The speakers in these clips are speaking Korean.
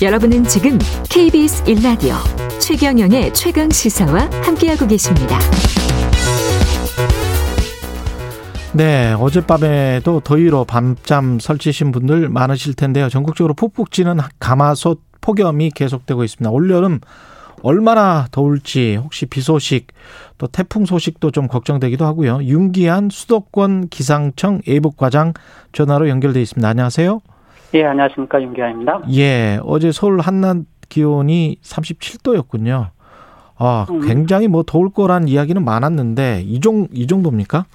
여러분은 지금 KBS 1라디오 최경영의 최강 시사와 함께하고 계십니다. 네, 어젯밤에도 더위로 밤잠 설치신 분들 많으실 텐데요. 전국적으로 푹푹 찌는 가마솥 폭염이 계속되고 있습니다. 올여름 얼마나 더울지 혹시 비 소식 또 태풍 소식도 좀 걱정되기도 하고요. 윤기한 수도권 기상청 예북과장 전화로 연결돼 있습니다. 안녕하세요. 예, 안녕하십니까. 윤기환입니다. 예, 어제 서울 한낮 기온이 37도였군요. 아, 음. 굉장히 뭐 더울 거란 이야기는 많았는데 이, 정, 이 정도입니까?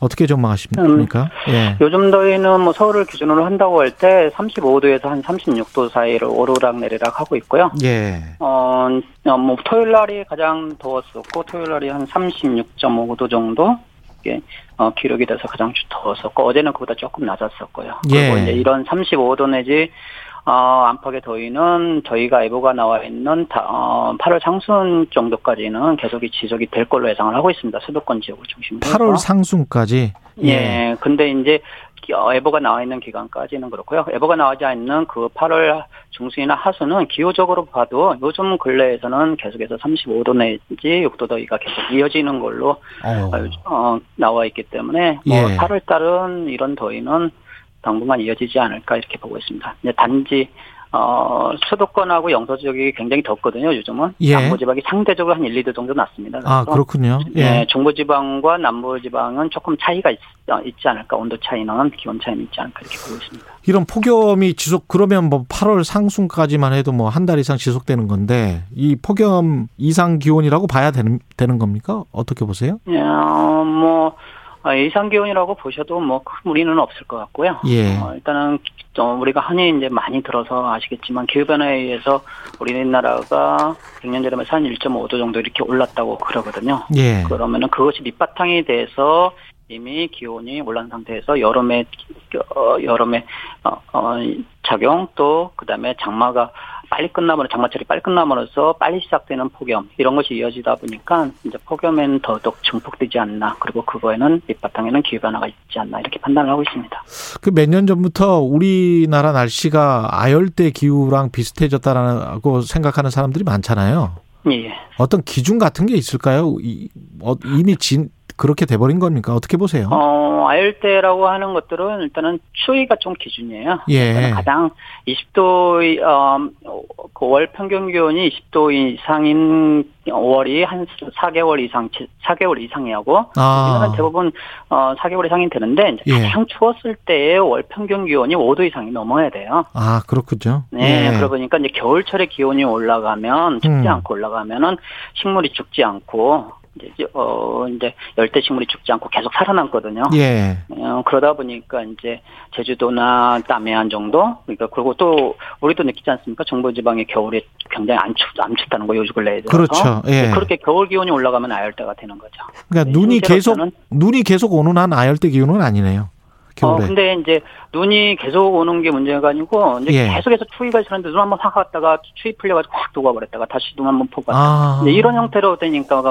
어떻게 전망하십니까? 음, 예. 요즘 더위는 뭐 서울을 기준으로 한다고 할 때 35도에서 한 36도 사이를 오르락 내리락 하고 있고요. 예. 어, 어, 뭐 토요일 날이 가장 더웠었고 토요일 날이 한 36.5도 정도 게 어, 기록이 돼서 가장 더웠었고 어제는 그보다 조금 낮았었고요. 예. 그리고 이제 이런 35도 내지 어, 안팎의 더위는 저희가 예보가 나와 있는 다, 어, 8월 상순 정도까지는 계속이 지속이 될 걸로 예상을 하고 있습니다. 수도권 지역을 중심으로. 8월 상순까지? 예. 예. 근데 이제 예보가 나와 있는 기간까지는 그렇고요. 예보가 나오지 않는 그 8월 중순이나 하순은 기후적으로 봐도 요즘 근래에서는 계속해서 35도 내지 6도 더위가 계속 이어지는 걸로 어. 어, 나와 있기 때문에 뭐 예. 8월 달은 이런 더위는 당분간 이어지지 않을까 이렇게 보고 있습니다. 단지 어, 수도권하고 영서 지역이 굉장히 덥거든요, 요즘은. 예. 남부 지방이 상대적으로 한 1, 2도 정도 낮습니다. 아, 그렇군요. 예. 네, 중부 지방과 남부 지방은 조금 차이가 있, 지 않을까, 온도 차이는, 기온 차이는 있지 않을까, 이렇게 보고 있습니다. 이런 폭염이 지속, 그러면 뭐 8월 상순까지만 해도 뭐 한 달 이상 지속되는 건데, 이 폭염 이상 기온이라고 봐야 되는, 되는 겁니까? 어떻게 보세요? 예, 어, 뭐, 아, 이상 기온이라고 보셔도 뭐큰 무리는 없을 것 같고요. 예. 어, 일단은 우리가 흔히 이제 많이 들어서 아시겠지만 기후 변화에 의해서 우리나라가 100년 전에 한 1.5도 정도 이렇게 올랐다고 그러거든요. 예. 그러면은 그것이 밑바탕이 돼서 이미 기온이 올라온 상태에서 여름에 어, 여름에 어, 어, 작용 또 그다음에 장마가 빨리 끝나면 장마철이 빨리 끝나면서 빨리 시작되는 폭염 이런 것이 이어지다 보니까 이제 폭염에는 더더욱 증폭되지 않나 그리고 그거에는 밑바탕에는 기후 변화가 있지 않나 이렇게 판단을 하고 있습니다. 그 몇 년 전부터 우리나라 날씨가 아열대 기후랑 비슷해졌다라고 생각하는 사람들이 많잖아요. 예. 어떤 기준 같은 게 있을까요? 어, 이미 진, 그렇게 돼버린 겁니까? 어떻게 보세요? 어, 아열대라고 하는 것들은 일단은 추위가 좀 기준이에요. 예. 가장 20도, 어, 그월 평균 기온이 20도 이상인 5월이 한 4개월 이상, 4개월 이상이 하고, 아. 대부분, 어, 4개월 이상이 되는데, 예. 가장 추웠을 때의 월 평균 기온이 5도 이상이 넘어야 돼요. 아, 그렇군요. 네. 예. 그러다 보니까 이제 겨울철에 기온이 올라가면, 춥지 음. 않고 올라가면은 식물이 죽지 않고, 이제 어 이제 열대 식물이 죽지 않고 계속 살아남거든요. 예. 어, 그러다 보니까 이제 제주도나 남해안 정도 그러니까 그리고 또 우리도 느끼지 않습니까? 정부지방의 겨울에 굉장히 안 춥, 안 춥다는 거 요즘 근래에 그렇죠. 예. 그렇게 겨울 기온이 올라가면 아열대가 되는 거죠. 그러니까 네, 눈이 계속 눈이 계속 오는 한 아열대 기온은 아니네요. 겨울에. 어, 근데 이제 눈이 계속 오는 게 문제가 아니고 이제 예. 계속해서 추위가 있었는데 눈 한번 확 왔다가 추위 풀려가지고 확 녹아버렸다가 다시 눈 한번 폭 왔다가 아. 이런 형태로 되니까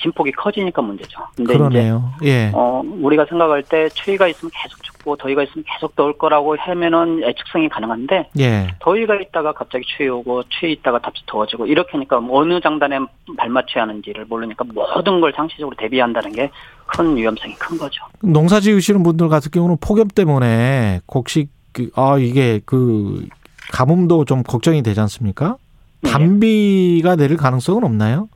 진폭이 커지니까 문제죠. 근데 그러네요. 이제 예. 어 우리가 생각할 때 추위가 있으면 계속 춥고 더위가 있으면 계속 더울 거라고 하면은 예측성이 가능한데 예. 더위가 있다가 갑자기 추위 오고 추위 있다가 다시 더워지고 이렇게 하니까 어느 장단에 발맞춰야 하는지를 모르니까 모든 걸 상시적으로 대비한다는 게 큰 위험성이 큰 거죠. 농사 지으시는 분들 같은 경우는 폭염 때문에 곡식 그, 아 이게 그 가뭄도 좀 걱정이 되지 않습니까? 네. 단비가 내릴 가능성은 없나요?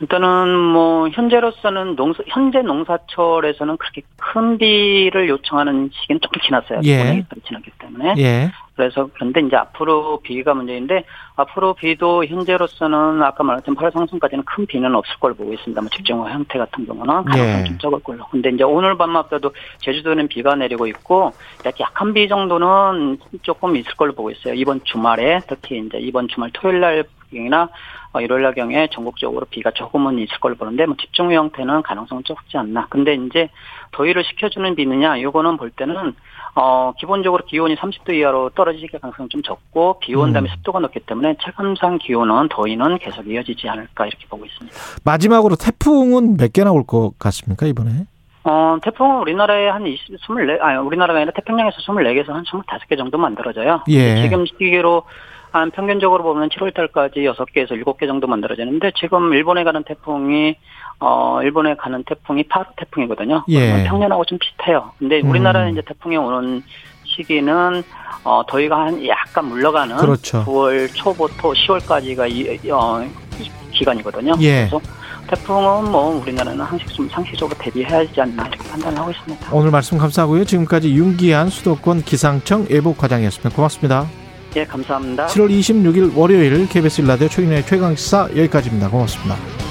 일단은 뭐 현재로서는 농사 현재 농사철에서는 그렇게 큰 비를 요청하는 시기는 조금 지났어요. 예. 지났기 때문에. 예. 그래서 그런데 이제 앞으로 비가 문제인데 앞으로 비도 현재로서는 아까 말했던 8월 상승까지는 큰 비는 없을 걸 보고 있습니다. 뭐 집중화 형태 같은 경우는 가능성이 예. 좀 적을 걸로. 근데 이제 오늘 밤마다도 제주도는 비가 내리고 있고 약간 비 정도는 조금 있을 걸로 보고 있어요. 이번 주말에 특히 이제 이번 주말 토요일 날 이나 어, 일요일 경에 전국적으로 비가 조금은 있을 걸로 보는데 뭐 집중 형태는 가능성은 적지 않나. 근데 이제 더위를 식혀주는 비느냐 이거는 볼 때는 어 기본적으로 기온이 30도 이하로 떨어지실 가능성이 좀 적고 비 온 다음에 음. 습도가 높기 때문에 체감상 기온은 더위는 계속 이어지지 않을까 이렇게 보고 있습니다. 마지막으로 태풍은 몇 개나 올 것 같습니까 이번에? 어, 태풍은 우리나라에 한 20, 24, 아니, 우리나라가 아니라 태평양에서 24개에서 한 25개 정도 만들어져요. 예. 지금 시기로 한 평균적으로 보면 7월 달까지 6개에서 7개 정도 만들어지는데 지금 일본에 가는 태풍이 어 일본에 가는 태풍이 파루 태풍이거든요. 예. 평년하고 좀 비슷해요. 근데 음. 우리나라는 음. 이제 태풍이 오는 시기는 어 더위가 한 약간 물러가는 그렇죠. 9월 초부터 10월까지가 이, 어, 기간이거든요. 예. 그래서 태풍은 뭐 우리나라는 항상 좀 상시적으로 대비해야 하지 않나 이렇게 판단을 하고 있습니다. 오늘 말씀 감사하고요. 지금까지 윤기한 수도권 기상청 예보과장이었습니다. 고맙습니다. 예, 감사합니다. 7월 26일 월요일 KBS 일라디오 최근의 최강시사 여기까지입니다. 고맙습니다.